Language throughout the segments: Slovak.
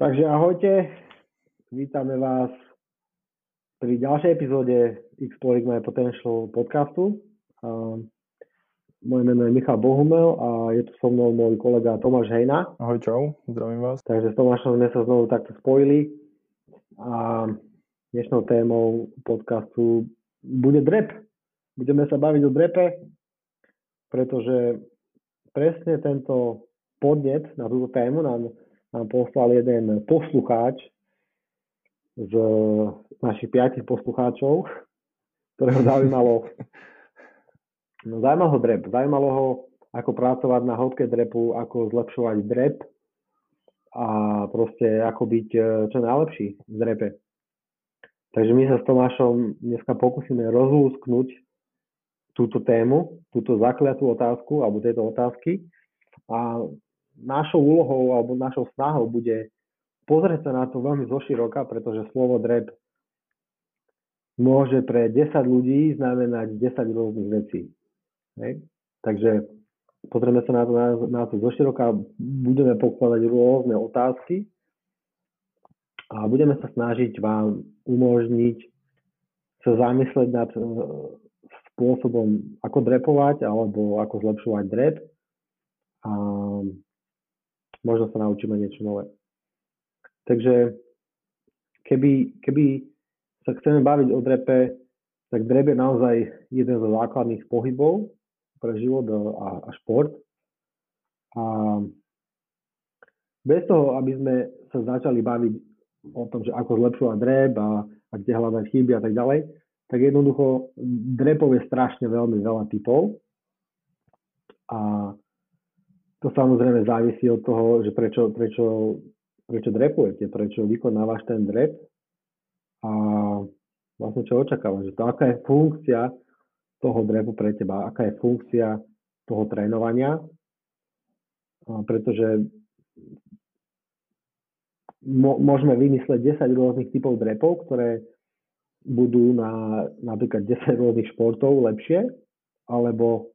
Takže ahojte, vítame vás pri ďalšej epizóde Exploring My Potential podcastu. moje meno je Michal Bohumel a je tu so mnou môj kolega Tomáš Hejna. Ahoj, čau, zdravím vás. Takže s Tomášom sme sa znovu takto spojili a dnešnou témou podcastu bude drep. Budeme sa baviť o drepe, pretože presne tento podnet na túto tému nám nám poslal jeden poslucháč z našich piatich poslucháčov, ktorého zaujímalo, no, zaujímalo ho drep, zaujímalo ho, ako pracovať na hĺbke drepu, ako zlepšovať drep a proste ako byť e, čo najlepší v drepe. Takže my sa s Tomášom dneska pokúsime rozlúsknuť túto tému, túto zakliatú otázku alebo tieto otázky a našou úlohou alebo našou snahou bude pozrieť sa na to veľmi zoširoka, pretože slovo drep môže pre 10 ľudí znamenať 10 rôznych vecí. Hej? Takže pozrieme sa na to, na, na to zoširoka, budeme pokladať rôzne otázky a budeme sa snažiť vám umožniť sa zamysleť nad e, spôsobom, ako drepovať alebo ako zlepšovať drep. A možno sa naučíme niečo nové. Takže keby, keby sa chceme baviť o drepe, tak drep je naozaj jeden zo základných pohybov pre život a, a šport. A bez toho, aby sme sa začali baviť o tom, že ako zlepšovať drep a, a kde hľadať chyby a tak ďalej, tak jednoducho drepov je strašne veľmi veľa typov. A to samozrejme závisí od toho, že prečo, prečo, prečo drepujete, prečo vykonávaš ten drep. A vlastne čo očakávať, že to aká je funkcia toho drepu pre teba, aká je funkcia toho trénovania, pretože môžeme vymysleť 10 rôznych typov drepov, ktoré budú na napríklad 10 rôznych športov lepšie, alebo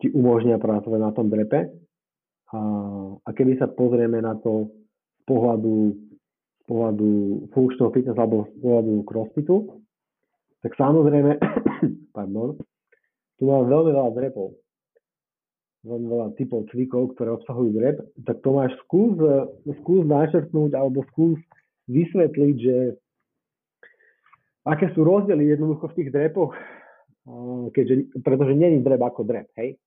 ti umožnia pracovať na tom drepe. A, a keby sa pozrieme na to z pohľadu, z pohľadu funkčného fitness alebo z pohľadu crossfitu, tak samozrejme, pardon, tu máme veľmi veľa drepov. Veľmi veľa typov cvikov, ktoré obsahujú drep. Tak to máš skús, skús načrtnúť alebo skús vysvetliť, že aké sú rozdiely jednoducho v tých drepoch, keďže, pretože není drep ako drep, hej?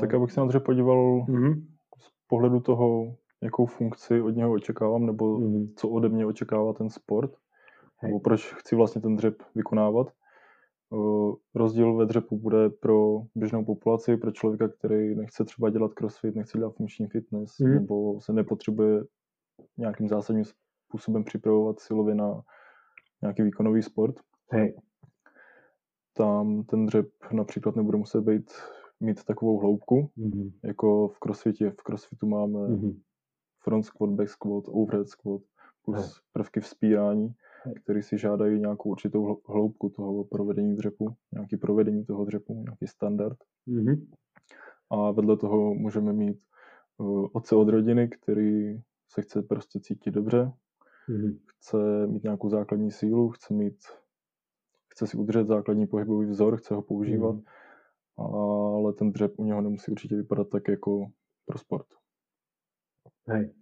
Tak abych se na podíval mm-hmm. z pohledu toho, jakou funkci od něho očekávám, nebo mm-hmm. co ode mě očekává ten sport, Hej. nebo proč chci vlastně ten dřep vykonávat. Uh, rozdíl ve dřepu bude pro běžnou populaci, pro člověka, který nechce třeba dělat crossfit, nechce dělat funkční fitness, mm. nebo se nepotřebuje nějakým zásadním způsobem připravovat silově na nějaký výkonový sport. Hej. Tam ten dřep například nebude muset být mít takovou hloubku, mm-hmm. jako v crossfitě. V crossfitu máme mm-hmm. front squat, back squat, overhead squat, plus hey. prvky vzpírání, které si žádají nějakou určitou hloubku toho provedení dřepu, nějaký provedení toho dřepu, nějaký standard. Mm-hmm. A vedle toho můžeme mít uh, otce od rodiny, který se chce prostě cítit dobře, mm-hmm. chce mít nějakou základní sílu, chce mít chce si udržet základní pohybový vzor, chce ho používat, mm ale ten dřep u něho nemusí určitě vypadat tak jako pro sport. Hej.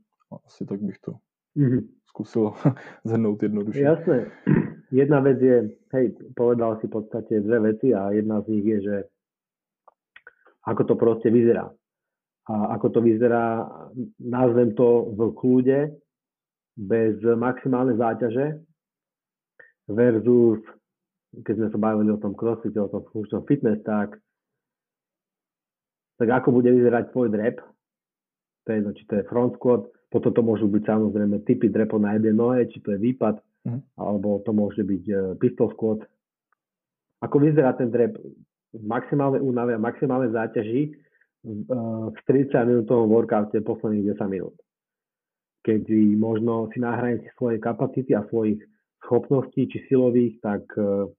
Asi tak bych to mm-hmm. skúsil zhrnout jednoduše. Jasné. Jedna vec je, hej, povedal si v podstate dve veci a jedna z nich je, že ako to proste vyzerá. A ako to vyzerá, nazvem to v kľude, bez maximálnej záťaže versus, keď sme sa bavili o tom crossfite, o tom funkčnom fitness, tak tak ako bude vyzerať tvoj drep, to je jedno, či to je front squat, potom to môžu byť samozrejme typy drepov na jednej nohe, či to je výpad, mm. alebo to môže byť uh, pistol squat. Ako vyzerá ten drep v maximálnej únave a maximálnej záťaži v 30 minútovom workoute posledných 10 minút. Keď možno si na hranici svojej kapacity a svojich schopností, či silových, tak uh,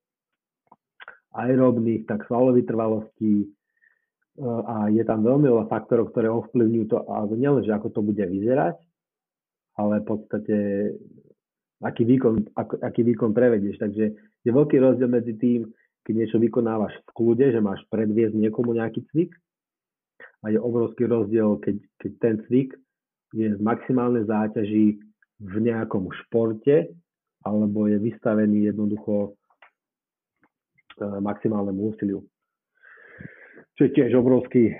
aerobných, tak svalových trvalostí, a je tam veľmi veľa faktorov, ktoré ovplyvňujú to, a nielen, že ako to bude vyzerať, ale v podstate aký výkon, ak, aký výkon prevedieš. Takže je veľký rozdiel medzi tým, keď niečo vykonávaš v kľude, že máš predviesť niekomu nejaký cvik a je obrovský rozdiel, keď, keď ten cvik je z maximálnej záťaži v nejakom športe alebo je vystavený jednoducho e, maximálnemu úsiliu. Čo je tiež obrovský,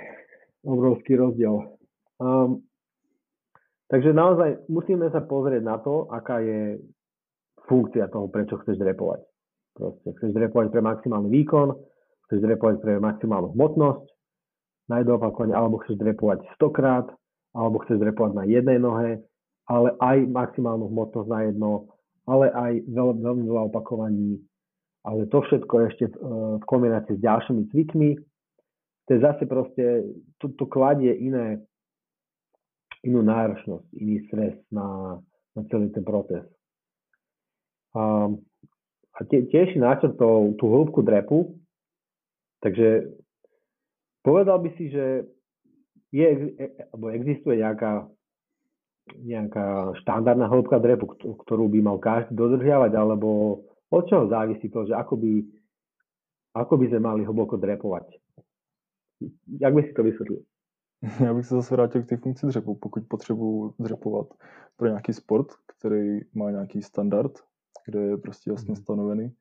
obrovský rozdiel. Um, takže naozaj musíme sa pozrieť na to, aká je funkcia toho, prečo chceš drepovať. Proste chceš drepovať pre maximálny výkon, chceš drepovať pre maximálnu hmotnosť, najdopakovane, alebo chceš drepovať 100 krát, alebo chceš drepovať na jednej nohe, ale aj maximálnu hmotnosť na jedno, ale aj veľmi, veľmi veľa opakovaní. Ale to všetko ešte v, v kombinácii s ďalšími cvikmi, to je zase proste, to, to kladie iné, inú náročnosť, iný stres na, na celý ten proces. A, a tie, tiež načrtol tú hĺbku drepu, takže povedal by si, že je, e, alebo existuje nejaká, nejaká štandardná hĺbka drepu, ktorú by mal každý dodržiavať, alebo od čoho závisí to, že ako by, ako by sme mali hlboko drepovať? Jak by si to vysvětlil? Já bych se zase vrátil k té funkci dřepu. Pokud potřebuji dřepovat pro nějaký sport, který má nějaký standard, kde je prostě jasně mhm. stanovený,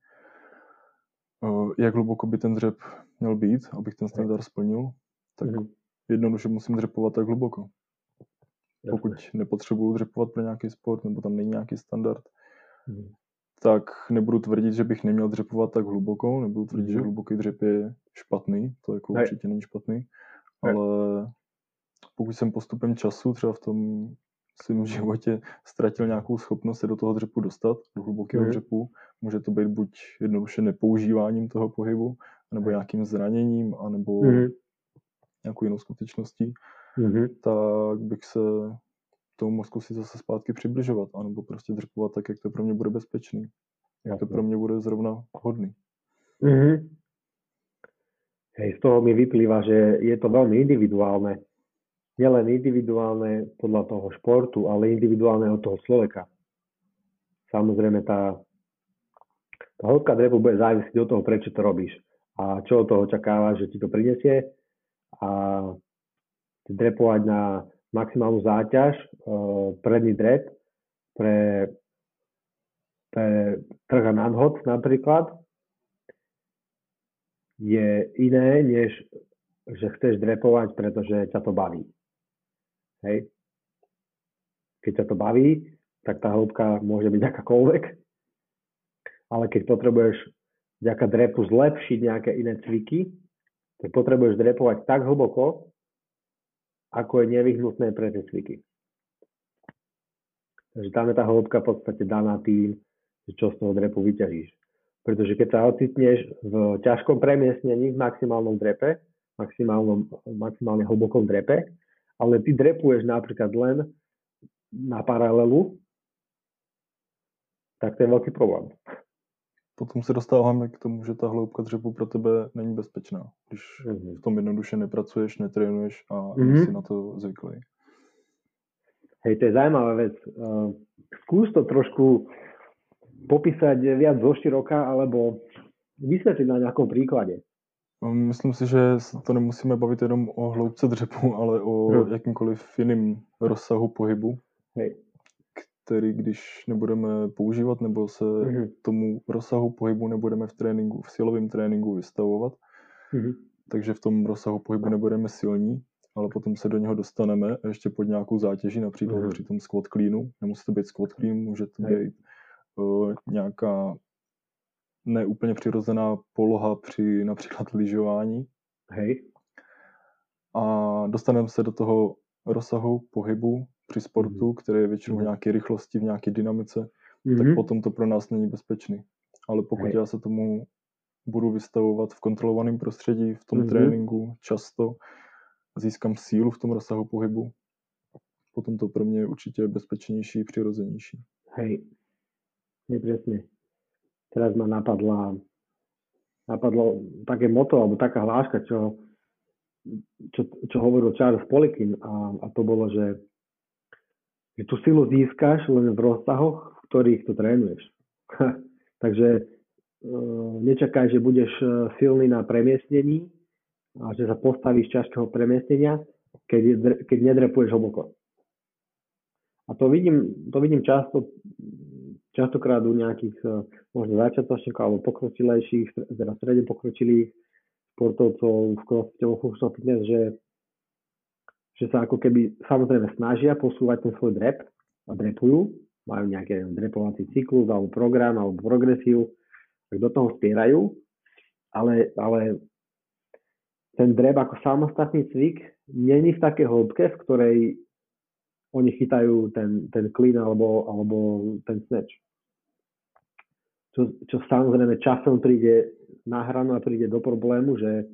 jak hluboko by ten dřep měl být, abych ten standard splnil, tak mm. jednoduše musím dřepovat tak hluboko. Pokud nepotřebuju dřepovat pro nějaký sport, nebo tam není nějaký standard, mm tak nebudu tvrdit, že bych neměl dřepovat tak hluboko, nebudu tvrdit, mm-hmm. že mhm. hluboký dřep je špatný, to jako ne. určitě není špatný, ne. ale pokud jsem postupem času třeba v tom svém životě ztratil nějakou schopnost se do toho dřepu dostat, do hlubokého mm-hmm. dřepu, může to být buď jednoduše nepoužíváním toho pohybu, nebo nějakým zraněním, anebo mm-hmm. nějakou jinou skutečností, mm-hmm. tak bych se tomu mozku si zase zpátky přibližovat, anebo prostě dřepovat tak, jak to pro mě bude bezpečný. Jak to pro mě bude zrovna hodný. Mm-hmm. Hej, z toho mi vyplýva, že je to veľmi individuálne. Nielen individuálne podľa toho športu, ale individuálne od toho človeka. Samozrejme, tá, tá hĺbka drevu bude závisieť od toho, prečo to robíš a čo od toho očakávaš, že ti to prinesie a drepovať na maximálnu záťaž, predný drep pre, pre trh a nadhod napríklad je iné, než že chceš drepovať, pretože ťa to baví. Hej. Keď ťa to baví, tak tá hĺbka môže byť akákoľvek, ale keď potrebuješ vďaka drepu zlepšiť nejaké iné cviky, tak potrebuješ drepovať tak hlboko, ako je nevyhnutné pre tie cviky. Takže tam je tá hĺbka v podstate daná tým, že čo z toho drepu vyťažíš. Pretože keď sa ocitneš v ťažkom premiestnení v maximálnom drepe, maximálnom, maximálne hlbokom drepe, ale ty drepuješ napríklad len na paralelu, tak to je veľký problém potom se dostáváme k tomu, že ta hloubka dřepu pro tebe není bezpečná, když mm-hmm. v tom jednoduše nepracuješ, netrénuješ a mm-hmm. si na to zvyklý. Hej, to je zaujímavá vec. Uh, skús to trošku popísať viac zo široka, alebo vysvetliť na nejakom príklade. Um, myslím si, že to nemusíme bavit jenom o hloubce dřepu, ale o hmm. jakýmkoliv jiným rozsahu pohybu. Hej který když nebudeme používat nebo se mm-hmm. tomu rozsahu pohybu nebudeme v tréninku, v silovém tréninku vystavovat, mm-hmm. takže v tom rozsahu pohybu nebudeme silní, ale potom se do něho dostaneme ještě pod nějakou zátěží, například mm-hmm. při tom squat cleanu. Nemusí to být squat clean, může to být uh, nějaká neúplně přirozená poloha při například lyžování. Hej. A dostaneme se do toho rozsahu pohybu, při sportu, mm. který je většinou v mhm. nějaké rychlosti, v nějaké dynamice, mm. tak mhm. potom to pro nás není bezpečný. Ale pokud Hej. já se tomu budu vystavovat v kontrolovaném prostředí, v tom mm. tréninku často, získám sílu v tom rozsahu pohybu, potom to pro mě je určitě bezpečnější, přirozenější. Hej, je. Teraz ma napadla, napadlo také moto, alebo taká hláška, čo čo, čo hovoril Charles Polikin a, a to bolo, že, že tú silu získaš len v rozsahoch, v ktorých to trénuješ. Takže uh, nečakaj, že budeš e, silný na premiestnení že sa postavíš ťažkého premiestnenia, keď, keď nedrepuješ hlboko. A to vidím, to vidím často, častokrát u nejakých uh, možno začiatočníkov alebo pokročilejších, teda stredne pokročilých športovcov v crossfitovom funkčnom fitness, že, že sa ako keby samozrejme snažia posúvať ten svoj drep a drepujú, majú nejaký drepovací cyklus alebo program alebo progresiu, tak do toho spierajú, ale, ale ten drep ako samostatný cvik není v takej hĺbke, v ktorej oni chytajú ten, ten clean alebo, alebo ten snatch. Čo, čo samozrejme časom príde na hranu a príde do problému, že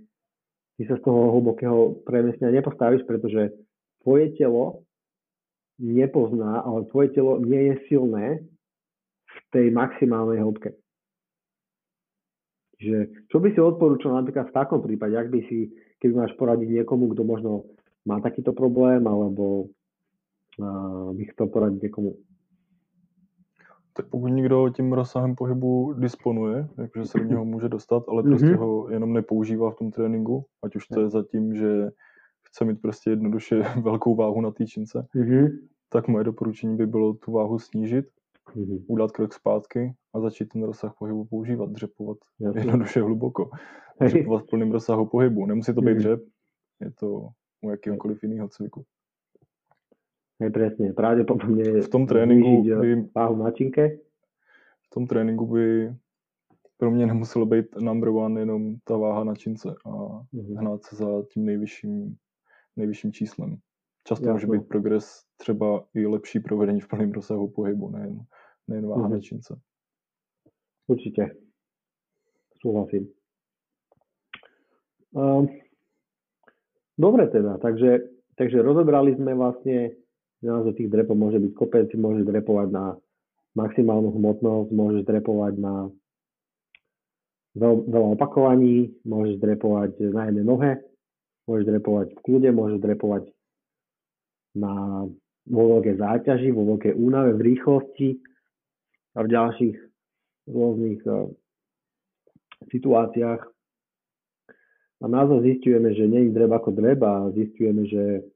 ty sa z toho hlbokého premiesňa nepostavíš, pretože tvoje telo nepozná, ale tvoje telo nie je silné v tej maximálnej hĺbke. Že, čo by si odporúčal napríklad v takom prípade, ak by si, keď máš poradiť niekomu, kto možno má takýto problém, alebo uh, by chcel poradiť niekomu tak pokud někdo tím rozsahem pohybu disponuje, takže se do něho může dostat, ale prostě mm-hmm. ho jenom nepoužívá v tom tréninku, ať už to je za tím, že chce mít prostě jednoduše velkou váhu na týčince, mm-hmm. tak moje doporučení by bylo tu váhu snížit, mm-hmm. udělat krok zpátky a začít ten rozsah pohybu používat, dřepovat Jasně. jednoduše hluboko. Dřepovat v plném rozsahu pohybu. Nemusí to být mm-hmm. dřep, je to u jakéhokoliv jiného cviku. Hej, presne. Pravdepodobne v tom tréninku by, váhu mačinke. V tom tréninku by pro mě nemuselo být number one jenom ta váha na čince a mm-hmm. hnát se za tím nejvyšším, nejvyšším číslem. Často Jasno. může být progres třeba i lepší provedení v plném rozsahu pohybu, nejen, nejen váha mm-hmm. na čince. Určitě. Súhlasím. Um, dobre teda, takže, takže rozobrali sme vlastne Naozaj tých drepov môže byť kopec, môžeš drepovať na maximálnu hmotnosť, môžeš drepovať na veľ, veľa opakovaní, môžeš drepovať na jednej nohe, môžeš drepovať v kľude, môžeš drepovať na, vo veľkej záťaži, vo veľkej únave, v rýchlosti a v ďalších rôznych uh, situáciách. A názor zistujeme, že nie je dreb ako dreb a zistujeme, že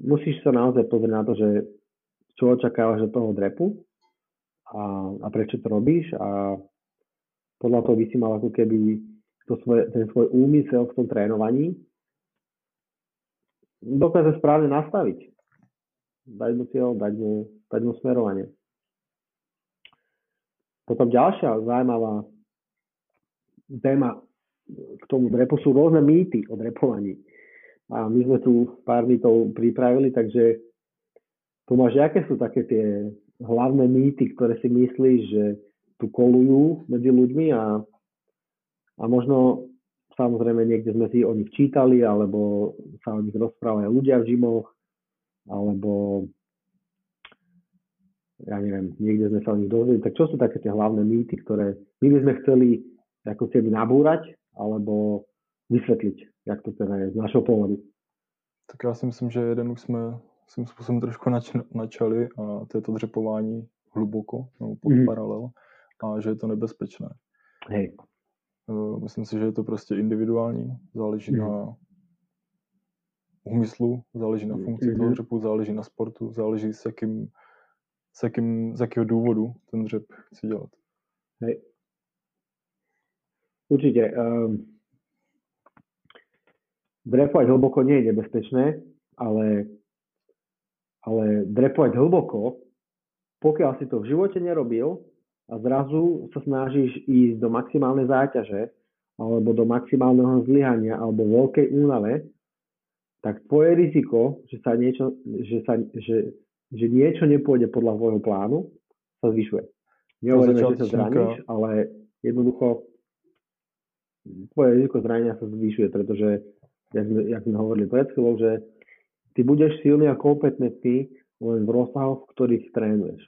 musíš sa naozaj pozrieť na to, že čo očakávaš od toho drepu a, a prečo to robíš a podľa toho by si mal ako keby to svoje, ten svoj úmysel v tom trénovaní dokáže správne nastaviť. Dať mu cieľ, dať mu, dať mu smerovanie. Potom ďalšia zaujímavá téma k tomu drepu sú rôzne mýty o drepovaní. A my sme tu pár mýtov pripravili, takže Tomáš, aké sú také tie hlavné mýty, ktoré si myslíš, že tu kolujú medzi ľuďmi a, a možno samozrejme niekde sme si o nich čítali, alebo sa o nich rozprávajú ľudia v žimoch, alebo ja neviem, niekde sme sa o nich dozvedeli. Tak čo sú také tie hlavné mýty, ktoré my by sme chceli ako keby nabúrať, alebo vysvetliť, jak to teda je z našeho pohľadu. Tak já si myslím, že jeden už jsme svým způsobem trošku nač- načali a to je to dřepování hluboko nebo pod mm. paralel a že je to nebezpečné. Hej. Uh, myslím si, že je to prostě individuální, záleží mm. na úmyslu, záleží na funkci mm. toho dřepu, záleží na sportu, záleží s jakým, s jakým, z jakého důvodu ten dřep chci dělat. Hej. Určite. Um, drepovať hlboko nie je nebezpečné, ale, ale drepovať hlboko, pokiaľ si to v živote nerobil a zrazu sa snažíš ísť do maximálnej záťaže alebo do maximálneho zlyhania alebo veľkej únave, tak tvoje riziko, že, sa niečo, že, sa, že, že niečo nepôjde podľa tvojho plánu, sa zvyšuje. Nehovoríme, že sa zraníš, ale jednoducho tvoje riziko zranenia sa zvyšuje, pretože jak sme, jak sme hovorili pred chvíľou, že ty budeš silný a kompetentný len v rozsahoch, v ktorých trénuješ.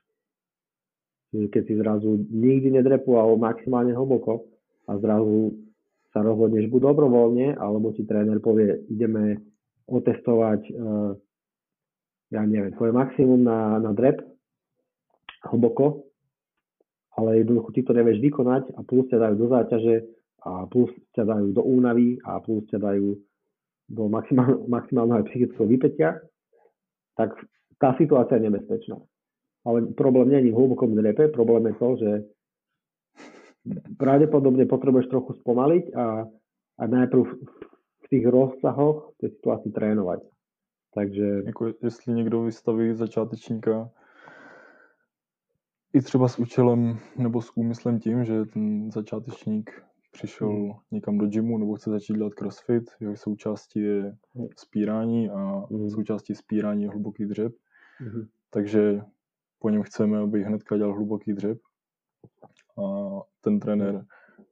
Keď si zrazu nikdy nedrepoval maximálne hlboko a zrazu sa rozhodneš buď dobrovoľne, alebo ti tréner povie, ideme otestovať, uh, ja neviem, tvoje maximum na, na drep, hlboko, ale jednoducho ty to nevieš vykonať a plus ťa dajú do záťaže a plus ťa dajú do únavy a plus ťa dajú do maximál, maximálneho psychického vypetia, tak tá situácia je nebezpečná. Ale problém je v hlbokom drepe, problém je to, že pravdepodobne potrebuješ trochu spomaliť a, a najprv v tých rozsahoch tej situácii trénovať. Takže... Jako jestli někdo vystaví začátečníka i třeba s účelem nebo s úmyslem tím, že ten začátečník přišel hmm. někam do gymu nebo chce začít dělat crossfit, jeho součástí je spírání a hmm. součástí spírání je hluboký dřep. Hmm. Takže po něm chceme, aby hnedka dělal hluboký dřep a ten trenér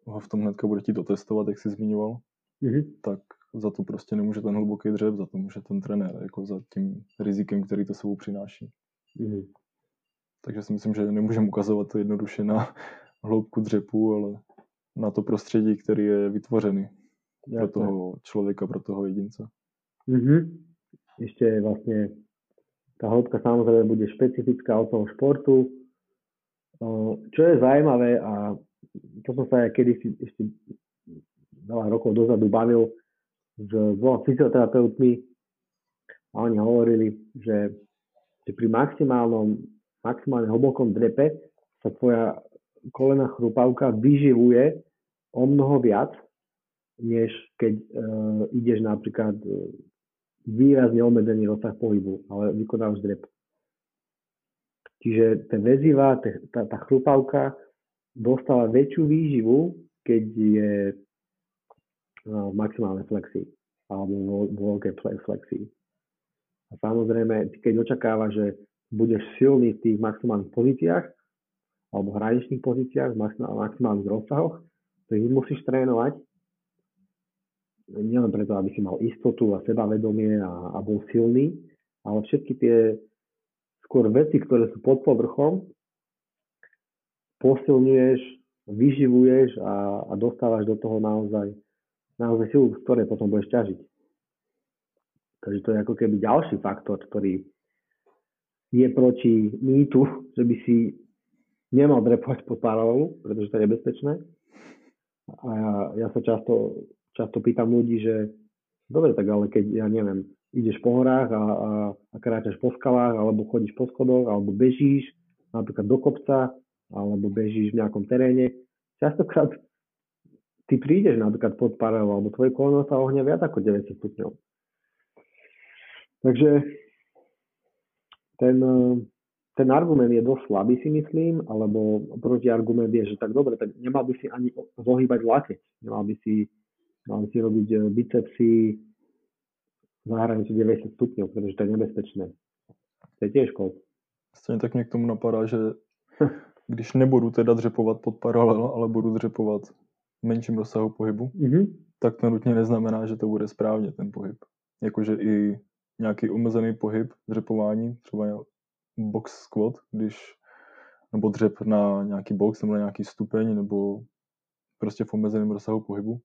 ho v tom hnedka bude chtít otestovat, jak jsi zmiňoval, mm-hmm. tak za to prostě nemůže ten hluboký dřep, za to může ten trenér, jako za tím rizikem, který to sebou přináší. Mm-hmm. Takže si myslím, že nemůžeme ukazovat to jednoduše na hloubku dřepu, ale na to prostředí, který je vytvořený Jasne. pro toho člověka, pro toho jedince. Mm-hmm. Ešte vlastne tá hĺbka samozrejme bude špecifická od toho športu. Čo je zaujímavé a to som sa aj kedysi ešte veľa rokov dozadu bavil s dvoma fyzioterapeutmi a oni hovorili, že, že pri maximálnom, maximálne hlbokom drepe sa tvoja kolena chrupavka vyživuje o mnoho viac, než keď e, ideš napríklad e, výrazne obmedzený rozsah pohybu, ale vykonávaš drep. Čiže ten väziva, tá, tá chrupavka dostáva väčšiu výživu, keď je e, v maximálnej flexii alebo vo veľkej flexii. A samozrejme, keď očakáva, že budeš silný v tých maximálnych pozíciách alebo hraničných pozíciách, v maximálnych rozsahoch, to ich musíš trénovať nielen preto, aby si mal istotu a sebavedomie a, a bol silný, ale všetky tie skôr veci, ktoré sú pod povrchom, posilňuješ, vyživuješ a, a dostávaš do toho naozaj, naozaj silu, z ktorej potom budeš ťažiť. Takže to je ako keby ďalší faktor, ktorý je proti mýtu, že by si nemal drepovať pod paralelu, pretože to je nebezpečné. A ja, ja sa často, často pýtam ľudí, že dobre, tak ale keď, ja neviem, ideš po horách a, a, a kráčaš po skalách, alebo chodíš po schodoch, alebo bežíš napríklad do kopca, alebo bežíš v nejakom teréne, častokrát ty prídeš napríklad pod paralelu, alebo tvoje koleno sa ohňa viac ako 90 stupňov. Takže ten, ten argument je dosť slabý, si myslím, alebo protiargument je, že tak dobre, tak nemal by si ani zohýbať lakeť, nemal by si, mal by si robiť eh, bicepsy za hranici 90 stupňov, pretože to je nebezpečné. To je tiež kol. Stejně tak mě k tomu napadá, že když nebudu teda dřepovat pod paralel, ale budu dřepovat v menším rozsahu pohybu, mm-hmm. tak to nutně neznamená, že to bude správně ten pohyb. Jakože i nějaký omezený pohyb dřepování, třeba box squat, když nebo dřep na nějaký box nebo na nějaký stupeň, nebo prostě v omezeném rozsahu pohybu.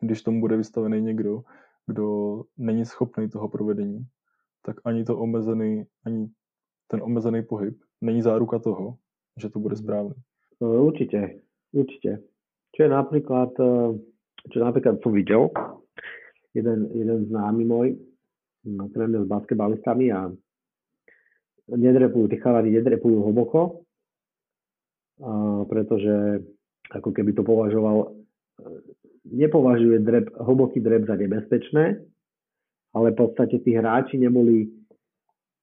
Když tomu bude vystavený někdo, kdo není schopný toho provedení, tak ani to omezený, ani ten omezený pohyb není záruka toho, že to bude mhm. správne. Určite, určite. Čo je napríklad, eh, čo napríklad som videl, jeden, jeden známy môj, tréner s basketbalistami a nedrepujú, tí chalani nedrepujú hlboko, a pretože ako keby to považoval, nepovažuje drep, hlboký drep za nebezpečné, ale v podstate tí hráči neboli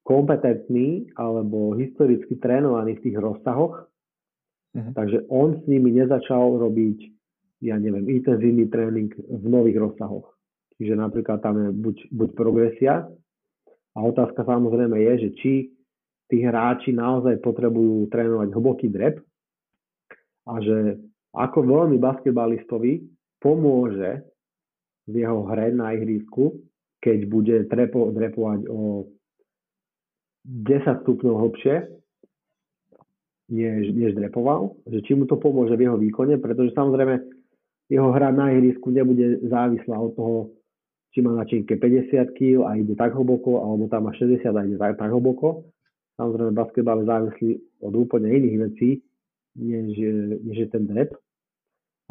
kompetentní alebo historicky trénovaní v tých rozsahoch, uh-huh. takže on s nimi nezačal robiť, ja neviem, intenzívny tréning v nových rozsahoch. Čiže napríklad tam je buď, buď progresia a otázka samozrejme je, že či tí hráči naozaj potrebujú trénovať hlboký drep a že ako veľmi basketbalistovi pomôže v jeho hre na ihrisku, keď bude trepo, drepovať o 10 stupňov hlbšie, než, než drepoval, že či mu to pomôže v jeho výkone, pretože samozrejme jeho hra na ihrisku nebude závislá od toho, či má na činke 50 kg a ide tak hlboko, alebo tam má 60 a ide tak, tak hlboko. Samozrejme, basketbal je závislý od úplne iných vecí, než, než je ten drep.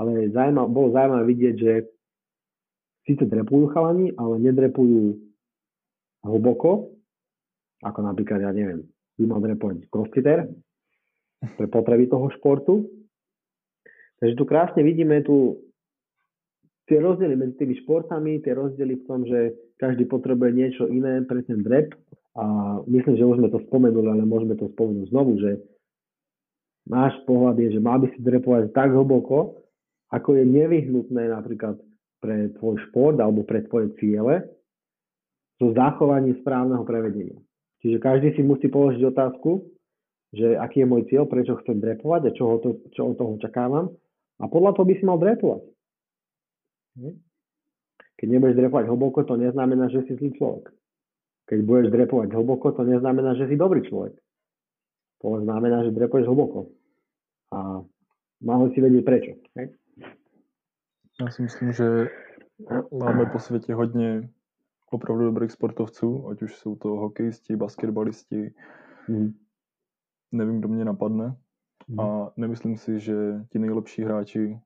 Ale zaujímavé, bolo zaujímavé vidieť, že síce drepujú chalani, ale nedrepujú hlboko, ako napríklad, ja neviem, by mal drepovať crossfitter pre potreby toho športu. Takže tu krásne vidíme tu tie rozdiely medzi tými športami, tie rozdiely v tom, že každý potrebuje niečo iné pre ten drep a myslím, že už sme to spomenuli, ale môžeme to spomenúť znovu, že náš pohľad je, že mal by si drepovať tak hlboko, ako je nevyhnutné napríklad pre tvoj šport alebo pre tvoje ciele so zachovaním správneho prevedenia. Čiže každý si musí položiť otázku, že aký je môj cieľ, prečo chcem drepovať a čo, to, čo od toho očakávam. A podľa toho by si mal drepovať. Hm? Keď nebudeš drepovať hlboko, to neznamená, že si zlý človek. Keď budeš drepovať hlboko, to neznamená, že si dobrý človek. To znamená, že drepuješ hlboko. A máme si vedieť prečo. Hej? Já si myslím, že máme po světě hodně opravdu dobrých sportovců, ať už jsou to hokejisti, basketbalisti, mm. nevím, kdo mě napadne. Mm. A nemyslím si, že ti nejlepší hráči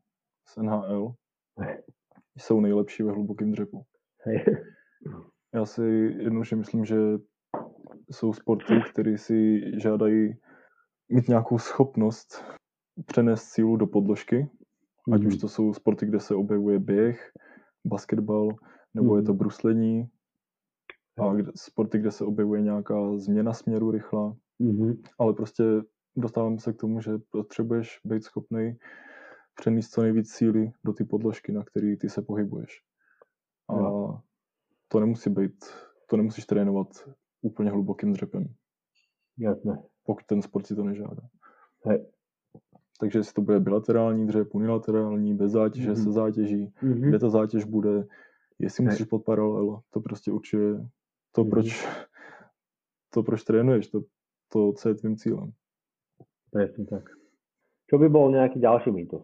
z NHL jsou nejlepší ve hlubokém dřepu. Já si jednoduše myslím, že jsou sporty, které si žádají mít nějakou schopnost přenést sílu do podložky Mm-hmm. Ať už mhm. to jsou sporty, kde se objevuje běh, basketbal, nebo mm-hmm. je to mhm. bruslení, a kde, sporty, kde se objevuje nějaká změna směru rychlá. Mm-hmm. Ale prostě dostáváme se k tomu, že potřebuješ být schopný přenést co nejvíc síly do ty podložky, na který ty se pohybuješ. A no. to nemusí být, to nemusíš trénovat úplně hlubokým dřepem. Jasné. Pokud ten sport si to nežádá. Hej. Takže jestli to bude bilaterální dřep, unilaterální, bez zátěže, mm-hmm. se zátěží, mm-hmm. kde ta zátěž bude, jestli musíš pod paralel, to prostě určuje to, mm-hmm. proč, to, proč trénuješ, to, to, co je tvým cílem. Presne tak. Čo by bol nejaký ďalší mýtus?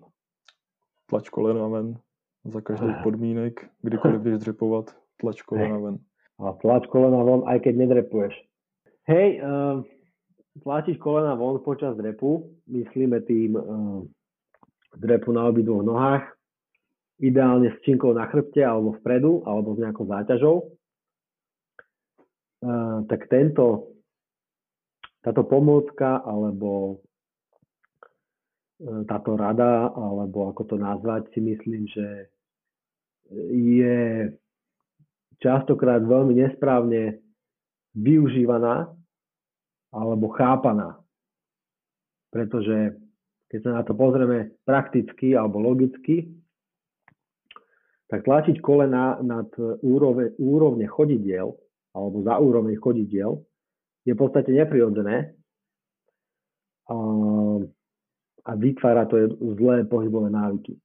Tlač kolena ven za každých podmínek, kdykoliv jdeš dřepovat, tlač kolena ven. A tlač kolena von, aj keď nedrepuješ. Hej, uh, tlačiť kolena von počas drepu, myslíme tým uh, drepu na obidvoch nohách, ideálne s činkou na chrbte alebo vpredu, alebo s nejakou záťažou, uh, tak tento, táto pomôcka alebo uh, táto rada, alebo ako to nazvať, si myslím, že je častokrát veľmi nesprávne využívaná alebo chápaná. Pretože keď sa na to pozrieme prakticky alebo logicky, tak tlačiť kolena nad úrove, úrovne chodidiel alebo za úroveň chodidiel je v podstate neprirodzené a, a vytvára to zlé pohybové návyky.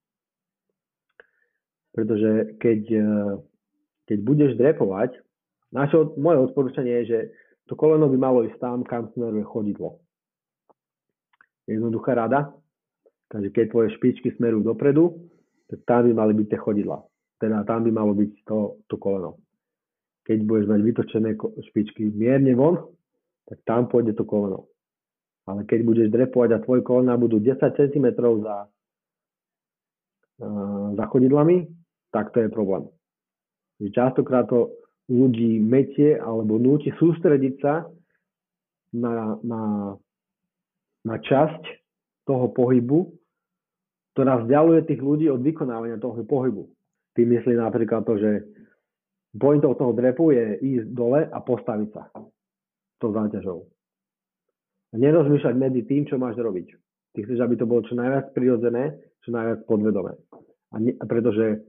Pretože keď, keď budeš drepovať, naše, moje odporúčanie je, že to koleno by malo ísť tam, kam smeruje chodidlo. Jednoduchá rada. Takže keď tvoje špičky smerujú dopredu, tak tam by mali byť tie chodidla. Teda tam by malo byť to, to koleno. Keď budeš mať vytočené špičky mierne von, tak tam pôjde to koleno. Ale keď budeš drepovať a tvoje kolena budú 10 cm za, uh, za chodidlami, tak to je problém. Častokrát to ľudí metie alebo núti sústrediť sa na, na, na časť toho pohybu, ktorá vzdialuje tých ľudí od vykonávania toho pohybu. Ty myslí napríklad to, že pointou toho drepu je ísť dole a postaviť sa tou záťažou. Nerozmýšľať medzi tým, čo máš robiť. Ty chceš, aby to bolo čo najviac prirodzené, čo najviac podvedomé. A ne, pretože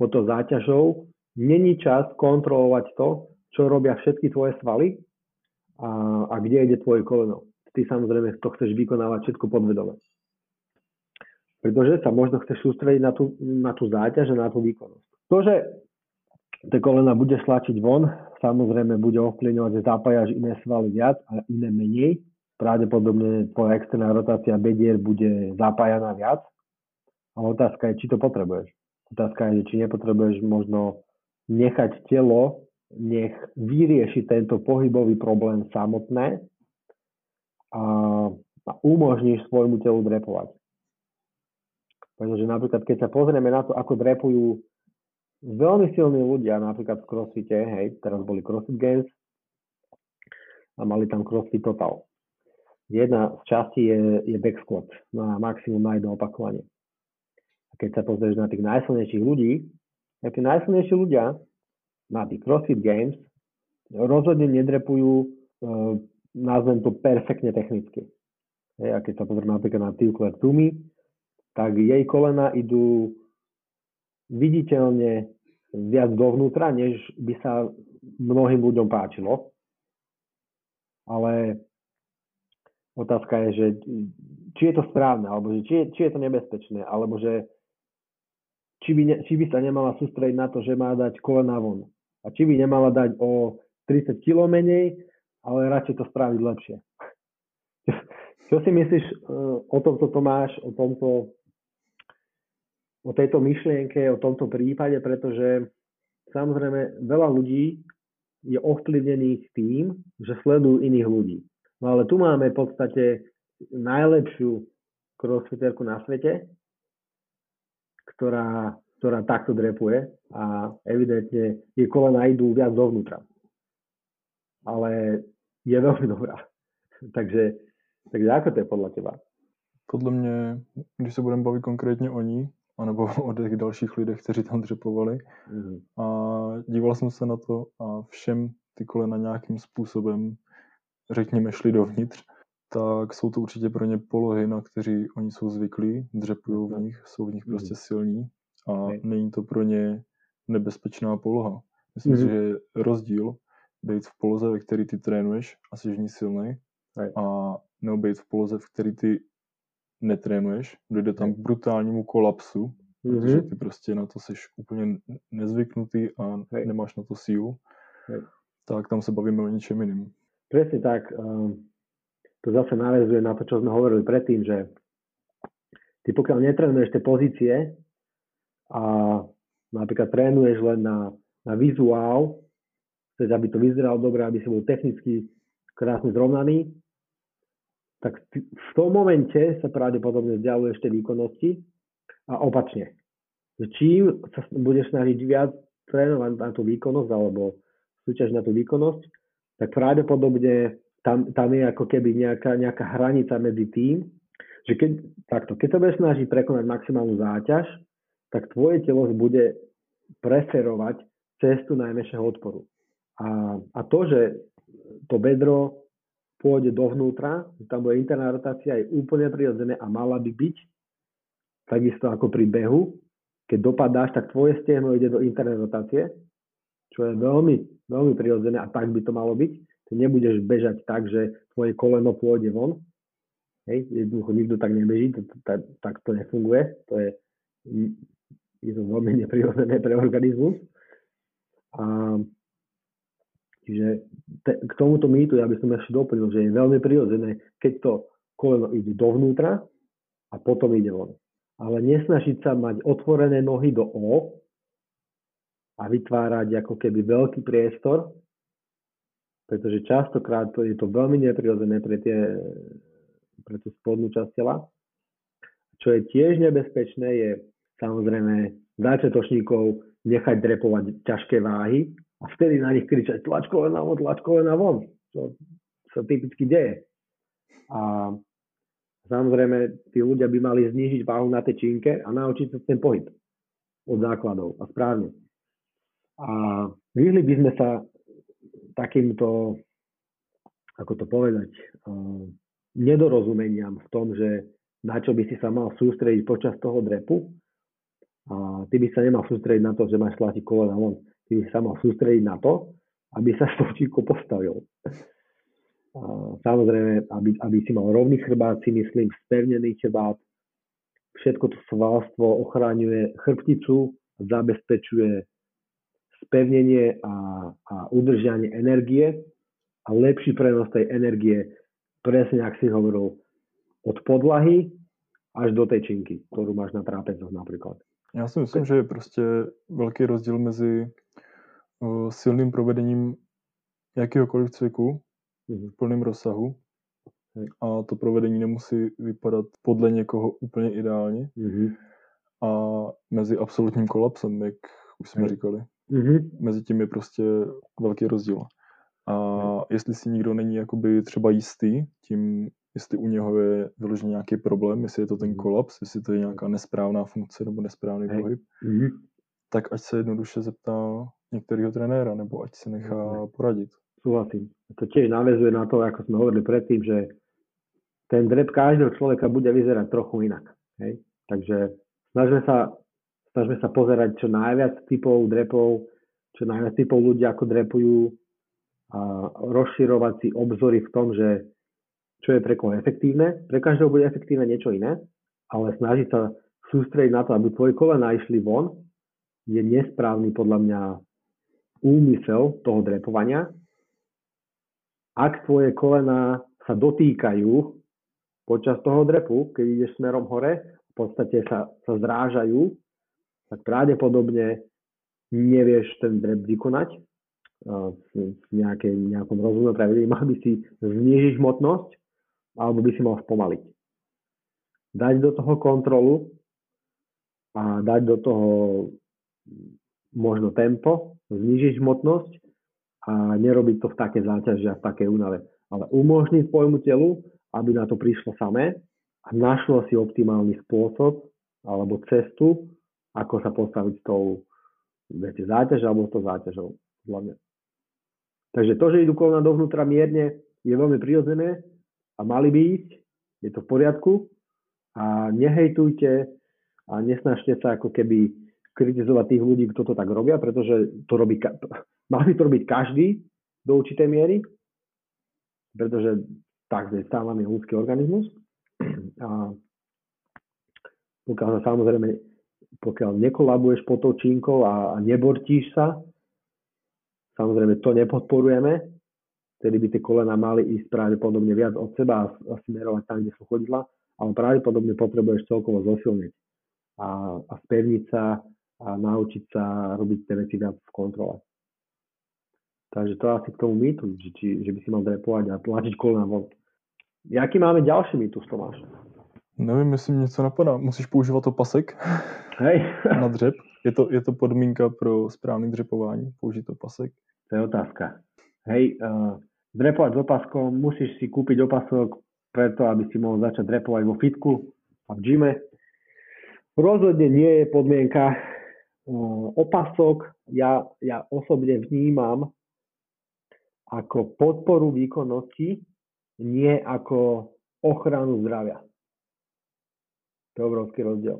pod to záťažou není čas kontrolovať to, čo robia všetky tvoje svaly a, a kde ide tvoje koleno. Ty samozrejme to chceš vykonávať všetko podvedome. Pretože sa možno chceš sústrediť na tú, na tú záťaž a na tú výkonnosť. To, že tie kolena bude slačiť von, samozrejme bude ovplyvňovať, že zapájaš iné svaly viac a iné menej. Pravdepodobne tvoja externá rotácia bedier bude zapájaná viac. Ale otázka je, či to potrebuješ. Otázka je, či nepotrebuješ možno nechať telo, nech vyrieši tento pohybový problém samotné a, a umožníš svojmu telu drepovať. Pretože napríklad, keď sa pozrieme na to, ako drepujú veľmi silní ľudia, napríklad v crossfite, hej, teraz boli CrossFit Games a mali tam CrossFit Total. Jedna z častí je, je back squat na maximum na jedno opakovanie. A keď sa pozrieš na tých najsilnejších ľudí, tak tí najsilnejší ľudia na tých CrossFit Games rozhodne nedrepujú, e, nazvem to perfektne technicky. Hej, a keď sa pozrieme napríklad na Tiu Tumi, tak jej kolena idú viditeľne viac dovnútra, než by sa mnohým ľuďom páčilo. Ale otázka je, že či je to správne, alebo že či je, či je to nebezpečné, alebo že či by, ne, či by sa nemala sústrediť na to, že má dať kolena von. A či by nemala dať o 30 kg menej, ale radšej to spraviť lepšie. Čo si myslíš e, o tomto Tomáš, o tomto o tejto myšlienke, o tomto prípade, pretože samozrejme veľa ľudí je ovplyvnených tým, že sledujú iných ľudí. No ale tu máme v podstate najlepšiu crossfiterku na svete, ktorá, ktorá takto drepuje a evidentne jej kolena idú viac dovnútra. Ale je veľmi dobrá. takže, takže ako to je podľa teba? Podle mě, když se budeme bavit konkrétně o ní, anebo o těch dalších lidech, kteří tam dřepovali. Mm. A díval jsem se na to a všem ty kolena nějakým způsobem, řekněme, šli dovnitř, tak jsou to určitě pro ně polohy, na kteří oni jsou zvyklí, dřepují v nich, jsou v nich mm. prostě silní a není to pro ně nebezpečná poloha. Myslím mm. si, že je rozdíl být v poloze, ve který ty trénuješ a jsi v ní silný, a nebo být v poloze, v který ty netrénuješ, dojde tam k brutálnímu kolapsu, protože ty prostě na to jsi úplně nezvyknutý a nemáš na to sílu, tak tam se bavíme o ničem jiným. Presne tak. Ehm, to zase navezuje na to, čo sme hovorili predtým, že ty pokiaľ netrenuješ tie pozície a napríklad trénuješ len na, na vizuál, chceš, aby to vyzeralo dobre, aby si bol technicky krásne zrovnaný, tak v tom momente sa pravdepodobne vzdialuješ tej výkonnosti a opačne. Čím sa budeš snažiť viac trénovať na tú výkonnosť alebo súťaž na tú výkonnosť, tak pravdepodobne tam, tam je ako keby nejaká, nejaká hranica medzi tým, že keď, takto, keď sa budeš snažiť prekonať maximálnu záťaž, tak tvoje telo bude preferovať cestu najmenšieho odporu. A, a to, že to bedro pôjde dovnútra, že tam bude interná rotácia, je úplne prirodzené a mala by byť, takisto ako pri behu, keď dopadáš, tak tvoje stehno ide do internej rotácie, čo je veľmi, veľmi prirodzené a tak by to malo byť. Ty nebudeš bežať tak, že tvoje koleno pôjde von. Hej, jednoducho nikto tak nebeží, to, tak to nefunguje. To je, je to veľmi neprirodzené pre organizmus. A Čiže te, k tomuto mýtu ja by som ešte doplnil, že je veľmi prirodzené, keď to koleno ide dovnútra a potom ide von. Ale nesnažiť sa mať otvorené nohy do O a vytvárať ako keby veľký priestor, pretože častokrát to je to veľmi neprirodzené pre, tie, pre tú spodnú časť tela. Čo je tiež nebezpečné, je samozrejme začiatočníkov nechať drepovať ťažké váhy, a vtedy na nich kričať tlač kolena von, tlač kolena von. To sa typicky deje. A samozrejme, tí ľudia by mali znížiť váhu na tej činke a naučiť sa ten pohyb od základov a správne. A vyhli by sme sa takýmto, ako to povedať, nedorozumeniam v tom, že na čo by si sa mal sústrediť počas toho drepu a ty by sa nemal sústrediť na to, že máš tlačiť kolena von by sa mal sústrediť na to, aby sa stočíku postavil. A samozrejme, aby, aby si mal rovný chrbát, si myslím, spevnený chrbát. Všetko to svalstvo ochráňuje chrbticu, zabezpečuje spevnenie a, a udržanie energie a lepší prenos tej energie, presne ak si hovoril, od podlahy až do tej činky, ktorú máš na trápezoch napríklad. Já si myslím, že je prostě velký rozdíl mezi silným provedením jakéhokoliv cviku mm-hmm. v plném rozsahu a to provedení nemusí vypadat podle někoho úplně ideálně mm-hmm. a mezi absolutním kolapsem, jak už jsme říkali. Mm-hmm. Mezi tím je prostě velký rozdíl. A mm-hmm. jestli si nikdo není jakoby třeba jistý tím, jestli u něho je vyložený nějaký problém, jestli je to ten mhm. kolaps, jestli to je nějaká nesprávná funkce nebo nesprávný pohyb, mm-hmm. tak ať se jednoduše zeptá některého trenéra, nebo ať se nechá poradit. Súhlasím. To tiež navezuje na to, ako sme hovorili predtým, že ten drep každého človeka bude vyzerať trochu inak. Hej? Takže snažme sa, snažme sa pozerať čo najviac typov drepov, čo najviac typov ľudí, ako drepujú a rozširovať si obzory v tom, že čo je pre koho efektívne. Pre každého bude efektívne niečo iné, ale snažiť sa sústrediť na to, aby tvoje kolena išli von, je nesprávny podľa mňa úmysel toho drepovania. Ak tvoje kolena sa dotýkajú počas toho drepu, keď ideš smerom hore, v podstate sa, sa zrážajú, tak pravdepodobne nevieš ten drep vykonať v nejakej, nejakom rozumnom pravidle. Mal by si znižiť hmotnosť alebo by si mal spomaliť. Dať do toho kontrolu a dať do toho možno tempo, znižiť hmotnosť a nerobiť to v také záťaži a v takej únave. Ale umožniť svojmu telu, aby na to prišlo samé a našlo si optimálny spôsob alebo cestu, ako sa postaviť s tou viete, záťaž alebo s tou záťažou. Hlavne. Takže to, že idú kolena dovnútra mierne, je veľmi prirodzené, a mali by ísť, je to v poriadku a nehejtujte a nesnažte sa ako keby kritizovať tých ľudí, kto to tak robia, pretože to robí, mal by to robiť každý do určitej miery, pretože tak je stávaný ľudský organizmus. A pokiaľ sa samozrejme, pokiaľ nekolabuješ pod tou čínkou a, a nebortíš sa, samozrejme to nepodporujeme, vtedy by tie kolena mali ísť pravdepodobne viac od seba a, smerovať tam, kde sú chodidla, ale pravdepodobne potrebuješ celkovo zosilniť a, a spevniť sa a naučiť sa robiť tie veci viac v kontrole. Takže to asi k tomu mýtu, že, či, že by si mal drepovať a tlačiť kolena von. Jaký máme ďalší mýtus, Tomáš? Nevím, jestli mě něco napadá. Musíš používat opasek Hej. na dřep. Je to, je to podmínka pro správný dřepování, použít opasek? To je otázka. Hej, uh, drepovať s opaskom, musíš si kúpiť opasok preto, aby si mohol začať drepovať vo fitku a v gyme. Rozhodne nie je podmienka opasok. Ja, ja osobne vnímam ako podporu výkonnosti, nie ako ochranu zdravia. To je obrovský rozdiel.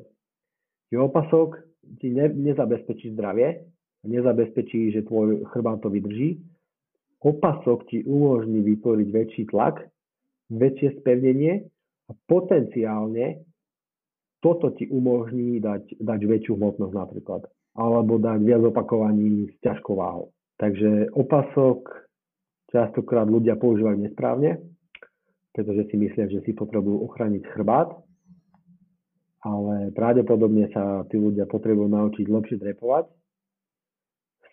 Že opasok ti ne, nezabezpečí zdravie, nezabezpečí, že tvoj chrbát to vydrží, Opasok ti umožní vytvoriť väčší tlak, väčšie spevnenie a potenciálne toto ti umožní dať, dať väčšiu hmotnosť napríklad. Alebo dať viac opakovaní s ťažkou váhou. Takže opasok častokrát ľudia používajú nesprávne, pretože si myslia, že si potrebujú ochrániť chrbát, ale pravdepodobne sa tí ľudia potrebujú naučiť lepšie drepovať,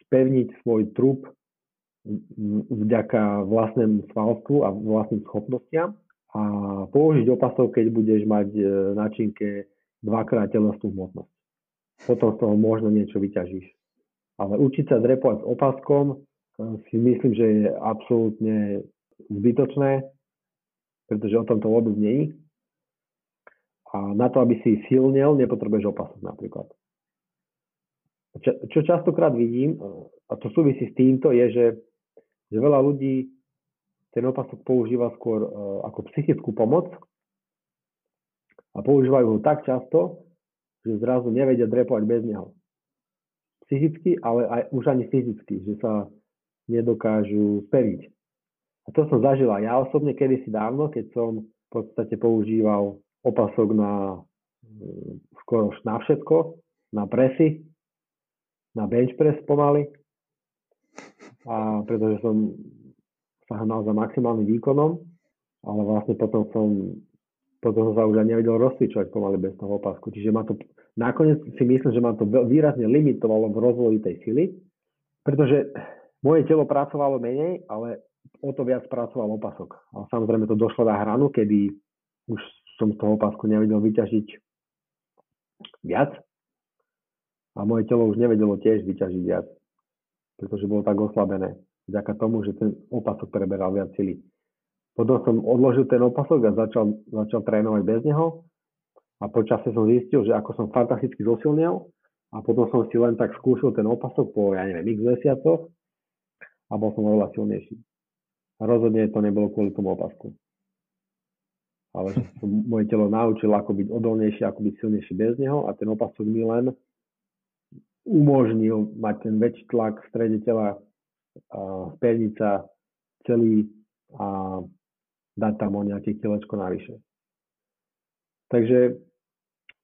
spevniť svoj trup vďaka vlastnému svalstvu a vlastným schopnostiam a použiť opasov, keď budeš mať e, na činke dvakrát telesnú hmotnosť. Potom z toho možno niečo vyťažíš. Ale učiť sa drepovať s opaskom e, si myslím, že je absolútne zbytočné, pretože o tom to vôbec nie A na to, aby si silnil, nepotrebuješ opasok napríklad. Čo, čo častokrát vidím, e, a to súvisí s týmto, je, že že veľa ľudí ten opasok používa skôr uh, ako psychickú pomoc a používajú ho tak často, že zrazu nevedia drepovať bez neho. Psychicky, ale aj už ani fyzicky, že sa nedokážu speriť. A to som zažila ja osobne kedysi dávno, keď som v podstate používal opasok na skoro na všetko, na presy, na bench press pomaly, a pretože som sa hnal za maximálnym výkonom, ale vlastne potom som, potom som sa už aj nevedel rozcvičovať pomaly bez toho opasku. Čiže ma to, nakoniec si myslím, že ma to výrazne limitovalo v rozvoji tej sily, pretože moje telo pracovalo menej, ale o to viac pracoval opasok. A samozrejme to došlo na hranu, kedy už som z toho opasku nevedel vyťažiť viac a moje telo už nevedelo tiež vyťažiť viac, pretože bolo tak oslabené vďaka tomu, že ten opasok preberal viac sily. Potom som odložil ten opasok a začal, začal trénovať bez neho a počasie som zistil, že ako som fantasticky zosilnil a potom som si len tak skúšal ten opasok po, ja neviem, x mesiacoch a bol som oveľa silnejší. Rozhodne to nebolo kvôli tomu opasku. Ale že som moje telo naučil, ako byť odolnejšie, ako byť silnejší bez neho a ten opasok mi len umožnil mať ten väčší tlak v strede tela, spevnica celý a dať tam o nejaké kilečko navyše. Takže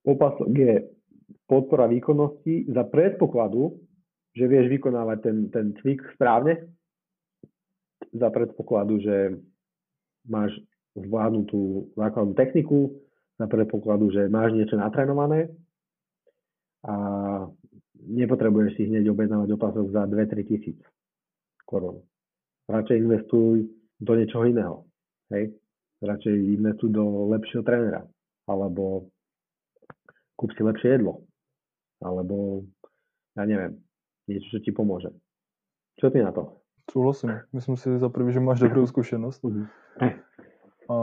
opasok je podpora výkonnosti za predpokladu, že vieš vykonávať ten, ten cvik správne, za predpokladu, že máš zvládnutú základnú techniku, za predpokladu, že máš niečo natrenované a nepotrebuješ si hneď objednávať opasok za 2-3 tisíc korun. Radšej investuj do niečoho iného. Hej? Radšej investuj do lepšieho trénera. Alebo kúp si lepšie jedlo. Alebo, ja neviem, niečo, čo ti pomôže. Čo ty na to? Súhlasím. Myslím si za prvý, že máš dobrou zkušenost. Mhm. A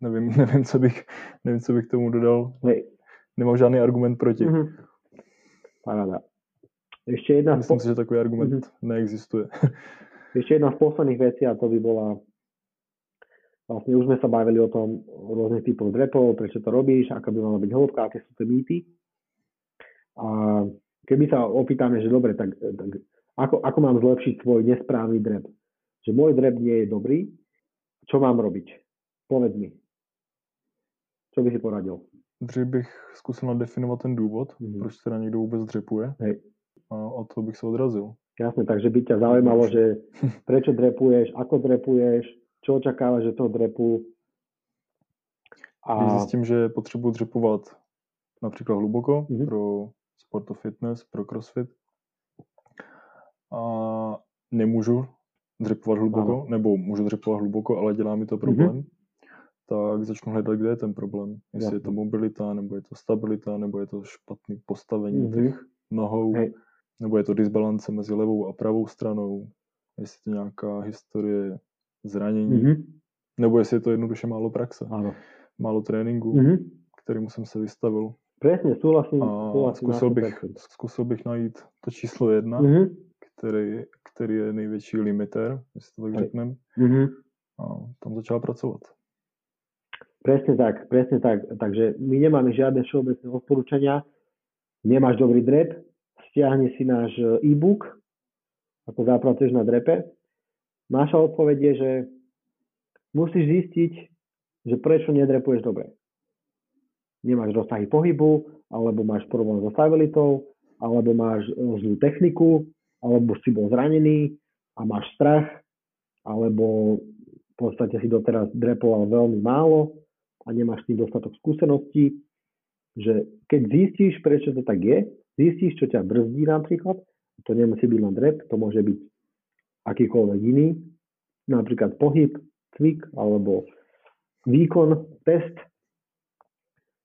nevím, nevím, co bych, nevím, co bych tomu dodal. Nemám žádný argument proti. Mm-hmm. Paráda. Ešte jedna Myslím po... si, že takový argument mm-hmm. neexistuje. Ešte jedna z posledných vecí a to by bola vlastne už sme sa bavili o tom o rôznych typoch drepov, prečo to robíš, aká by mala byť hĺbka, aké sú tie mýty. A keby sa opýtame, že dobre, tak, tak ako, ako mám zlepšiť svoj nesprávny drep? Že môj drep nie je dobrý, čo mám robiť? Povedz mi. Čo by si poradil? Dřív bych zkusil nadefinovat ten důvod, mm-hmm. proč teda někdo vůbec dřepuje. Hej. A od toho bych sa odrazil. Jasne, takže by ťa zaujímalo, že prečo drepuješ, ako drepuješ, čo očakávaš, že toho drepu. A... Když zjistím, že potřebuji dřepovat například hluboko mm-hmm. pro sport fitness, pro crossfit a nemůžu dřepovat hluboko, ano. nebo můžu dřepovat hluboko, ale dělá mi to problém, mm-hmm tak začnu hledat, kde je ten problém. Jestli Jasne. je to mobilita, nebo je to stabilita, nebo je to špatné postavení mm-hmm. těch nohou, Hej. nebo je to disbalance mezi levou a pravou stranou, jestli to nějaká historie zranění, mm-hmm. nebo jestli je to jednoduše málo praxe, ano. málo tréninku, mm-hmm. kterému jsem se vystavil. Přesně, souhlasím. A souhlasím zkusil, bych, zkusil bych najít to číslo jedna, mm-hmm. který, který je největší limiter, jestli to tak řekneme. Mm-hmm. A tam začal pracovat. Presne tak, presne tak. Takže my nemáme žiadne všeobecné odporúčania. Nemáš dobrý drep, stiahni si náš e, e-book, ako zapracuješ na drepe. Naša odpoveď je, že musíš zistiť, že prečo nedrepuješ dobre. Nemáš rozsahy pohybu, alebo máš problém so stabilitou, alebo máš e, zlú techniku, alebo si bol zranený a máš strach, alebo v podstate si doteraz drepoval veľmi málo, a nemáš s tým dostatok skúseností, že keď zistíš, prečo to tak je, zistíš, čo ťa brzdí napríklad, to nemusí byť len drep, to môže byť akýkoľvek iný, napríklad pohyb, cvik alebo výkon, test.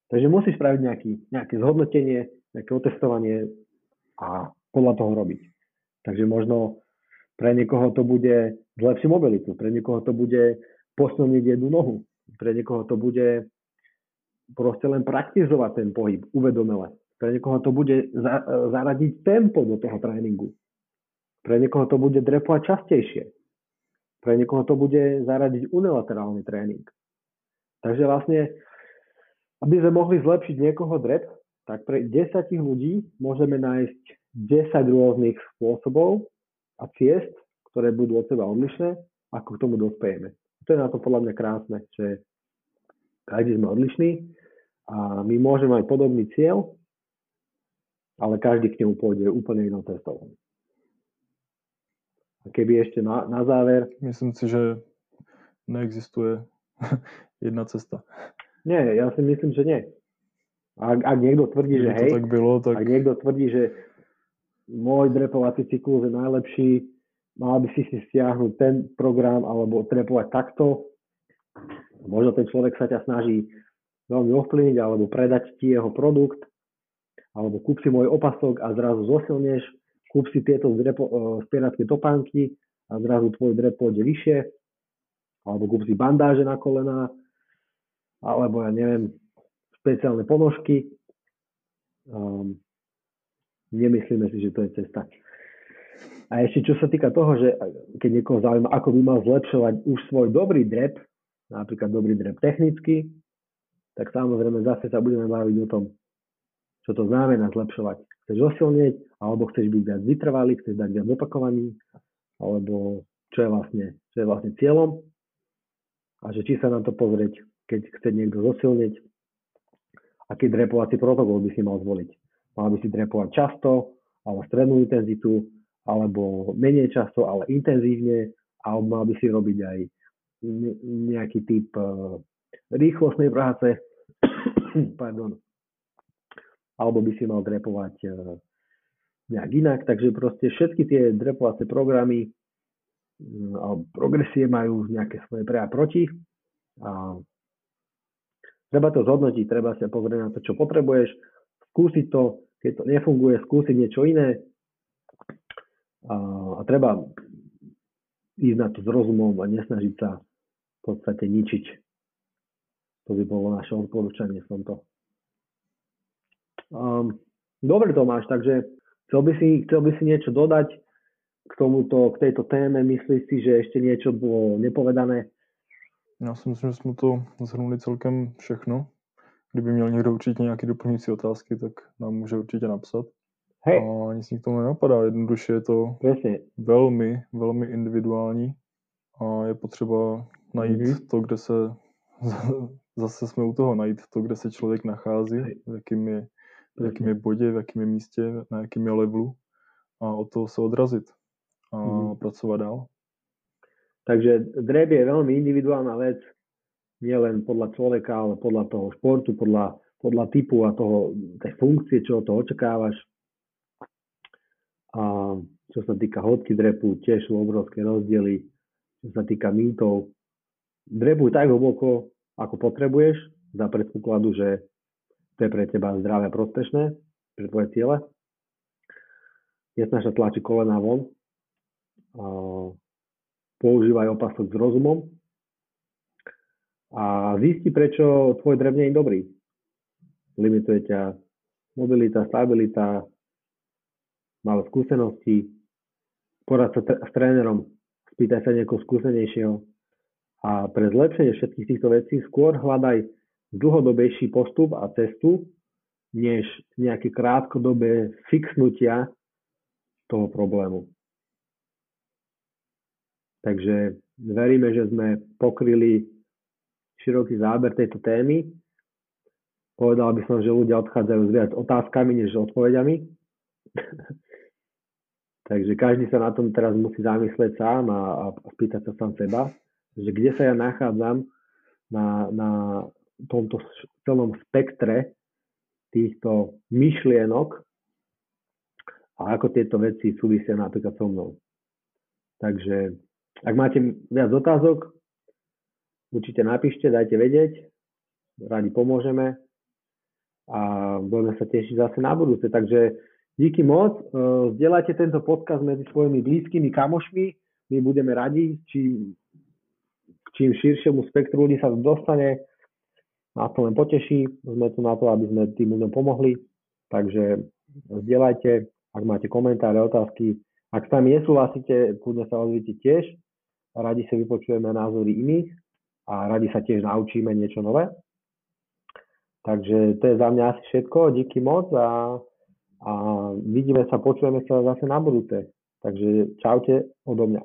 Takže musíš spraviť nejaký, nejaké zhodnotenie, nejaké otestovanie a podľa toho robiť. Takže možno pre niekoho to bude zlepšiť mobilitu, pre niekoho to bude posilniť jednu nohu, pre niekoho to bude proste len praktizovať ten pohyb uvedomele. Pre niekoho to bude za, zaradiť tempo do toho tréningu. Pre niekoho to bude drepovať častejšie. Pre niekoho to bude zaradiť unilaterálny tréning. Takže vlastne, aby sme mohli zlepšiť niekoho drep, tak pre 10 ľudí môžeme nájsť 10 rôznych spôsobov a ciest, ktoré budú od seba odlišné, ako k tomu dospejeme. To je na to podľa mňa krásne, že každý sme odlišní a my môžeme mať podobný cieľ, ale každý k nemu pôjde úplne inou cestou. A keby ešte na, na záver... Myslím si, že neexistuje jedna cesta. Nie, ja si myslím, že nie. Ak, ak niekto tvrdí, že hej, tak bylo, tak... ak niekto tvrdí, že môj drepovací cyklus je najlepší, mal by si si stiahnuť ten program alebo drepovať takto, možno ten človek sa ťa snaží veľmi ovplyvniť alebo predať ti jeho produkt, alebo kúp si môj opasok a zrazu zosilneš, kúp si tieto spieracké topánky a zrazu tvoj drep pôjde vyššie, alebo kúp si bandáže na kolená, alebo ja neviem, špeciálne ponožky. Um, nemyslíme si, že to je cesta. A ešte čo sa týka toho, že keď niekoho zaujíma, ako by mal zlepšovať už svoj dobrý drep, napríklad dobrý drep technicky, tak samozrejme zase sa budeme baviť o tom, čo to znamená zlepšovať. Chceš osilnieť, alebo chceš byť viac vytrvalý, chceš dať viac opakovaní, alebo čo je vlastne, čo je vlastne cieľom a že či sa na to pozrieť, keď chce niekto zosilniť, aký drepovací protokol by si mal zvoliť. Mal by si drepovať často, ale strednú intenzitu, alebo menej často, ale intenzívne, alebo mal by si robiť aj nejaký typ eh, rýchlostnej práce, pardon, alebo by si mal drepovať eh, nejak inak. Takže proste všetky tie drepovacie programy mm, alebo progresie majú nejaké svoje pre a proti. A treba to zhodnotiť, treba sa pozrieť na to, čo potrebuješ, skúsiť to, keď to nefunguje, skúsiť niečo iné. A, a treba ísť na to s rozumom a nesnažiť sa v podstate ničiť. To by bolo naše odporúčanie v tomto. Um, dobre Tomáš, takže chcel by, si, chcel by si niečo dodať k tomuto, k tejto téme? Myslíš si, že ešte niečo bylo nepovedané? Já si myslím, že jsme to zhrnuli celkem všechno. Kdyby měl někdo určitě nějaké doplňující otázky, tak nám může určitě napsat. Hej. A nic mi k tomu nenapadá. Jednoduše je to Presne. velmi, velmi individuální a je potřeba najít mm-hmm. to, kde se zase jsme u toho najít to, kde se člověk nachází, v jakým je v jakém je bodě, v jakém je místě, na jakém je levelu a od toho se odrazit a mm. pracovat dál. Takže drep je veľmi individuálna vec, nie len podľa človeka, ale podľa toho športu, podľa, podľa typu a toho, tej funkcie, čo toho očakávaš. A čo sa týka hodky drepu, tiež sú obrovské rozdiely. Čo sa týka mýtov, drepuj tak hlboko, ako potrebuješ, za predpokladu, že to je pre teba zdravé a prospešné, pre tvoje ciele. Nesnaž sa tlačiť kolena von. Používaj opasok s rozumom. A zisti, prečo tvoj drev je dobrý. Limituje ťa mobilita, stabilita, malé skúsenosti, porad sa t- s trénerom, spýtaj sa niekoho skúsenejšieho. A pre zlepšenie všetkých týchto vecí skôr hľadaj dlhodobejší postup a cestu, než nejaké krátkodobé fixnutia toho problému. Takže veríme, že sme pokryli široký záber tejto témy. Povedal by som, že ľudia odchádzajú s viac otázkami, než odpovediami. Takže každý sa na tom teraz musí zamyslieť sám a, a spýtať sa sám seba, že kde sa ja nachádzam na, na tomto celom spektre týchto myšlienok a ako tieto veci súvisia napríklad so mnou. Takže ak máte viac otázok, určite napíšte, dajte vedieť, radi pomôžeme a budeme sa tešiť zase na budúce. Takže díky moc, vzdielajte tento podcast medzi svojimi blízkymi kamošmi, my budeme radi, čím, čím širšiemu spektru ľudí sa dostane, nás to len poteší, sme tu na to, aby sme tým ľuďom pomohli, takže zdieľajte, ak máte komentáre, otázky, ak s nami nesúhlasíte, kľudne sa ozvite tiež, radi si vypočujeme názory iných a radi sa tiež naučíme niečo nové. Takže to je za mňa asi všetko, díky moc a, a vidíme sa, počujeme sa zase na budúce. Takže čaute odo mňa.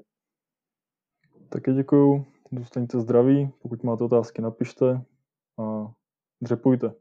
Také děkuju, zůstaňte zdraví, pokud máte otázky, napište a dřepujte.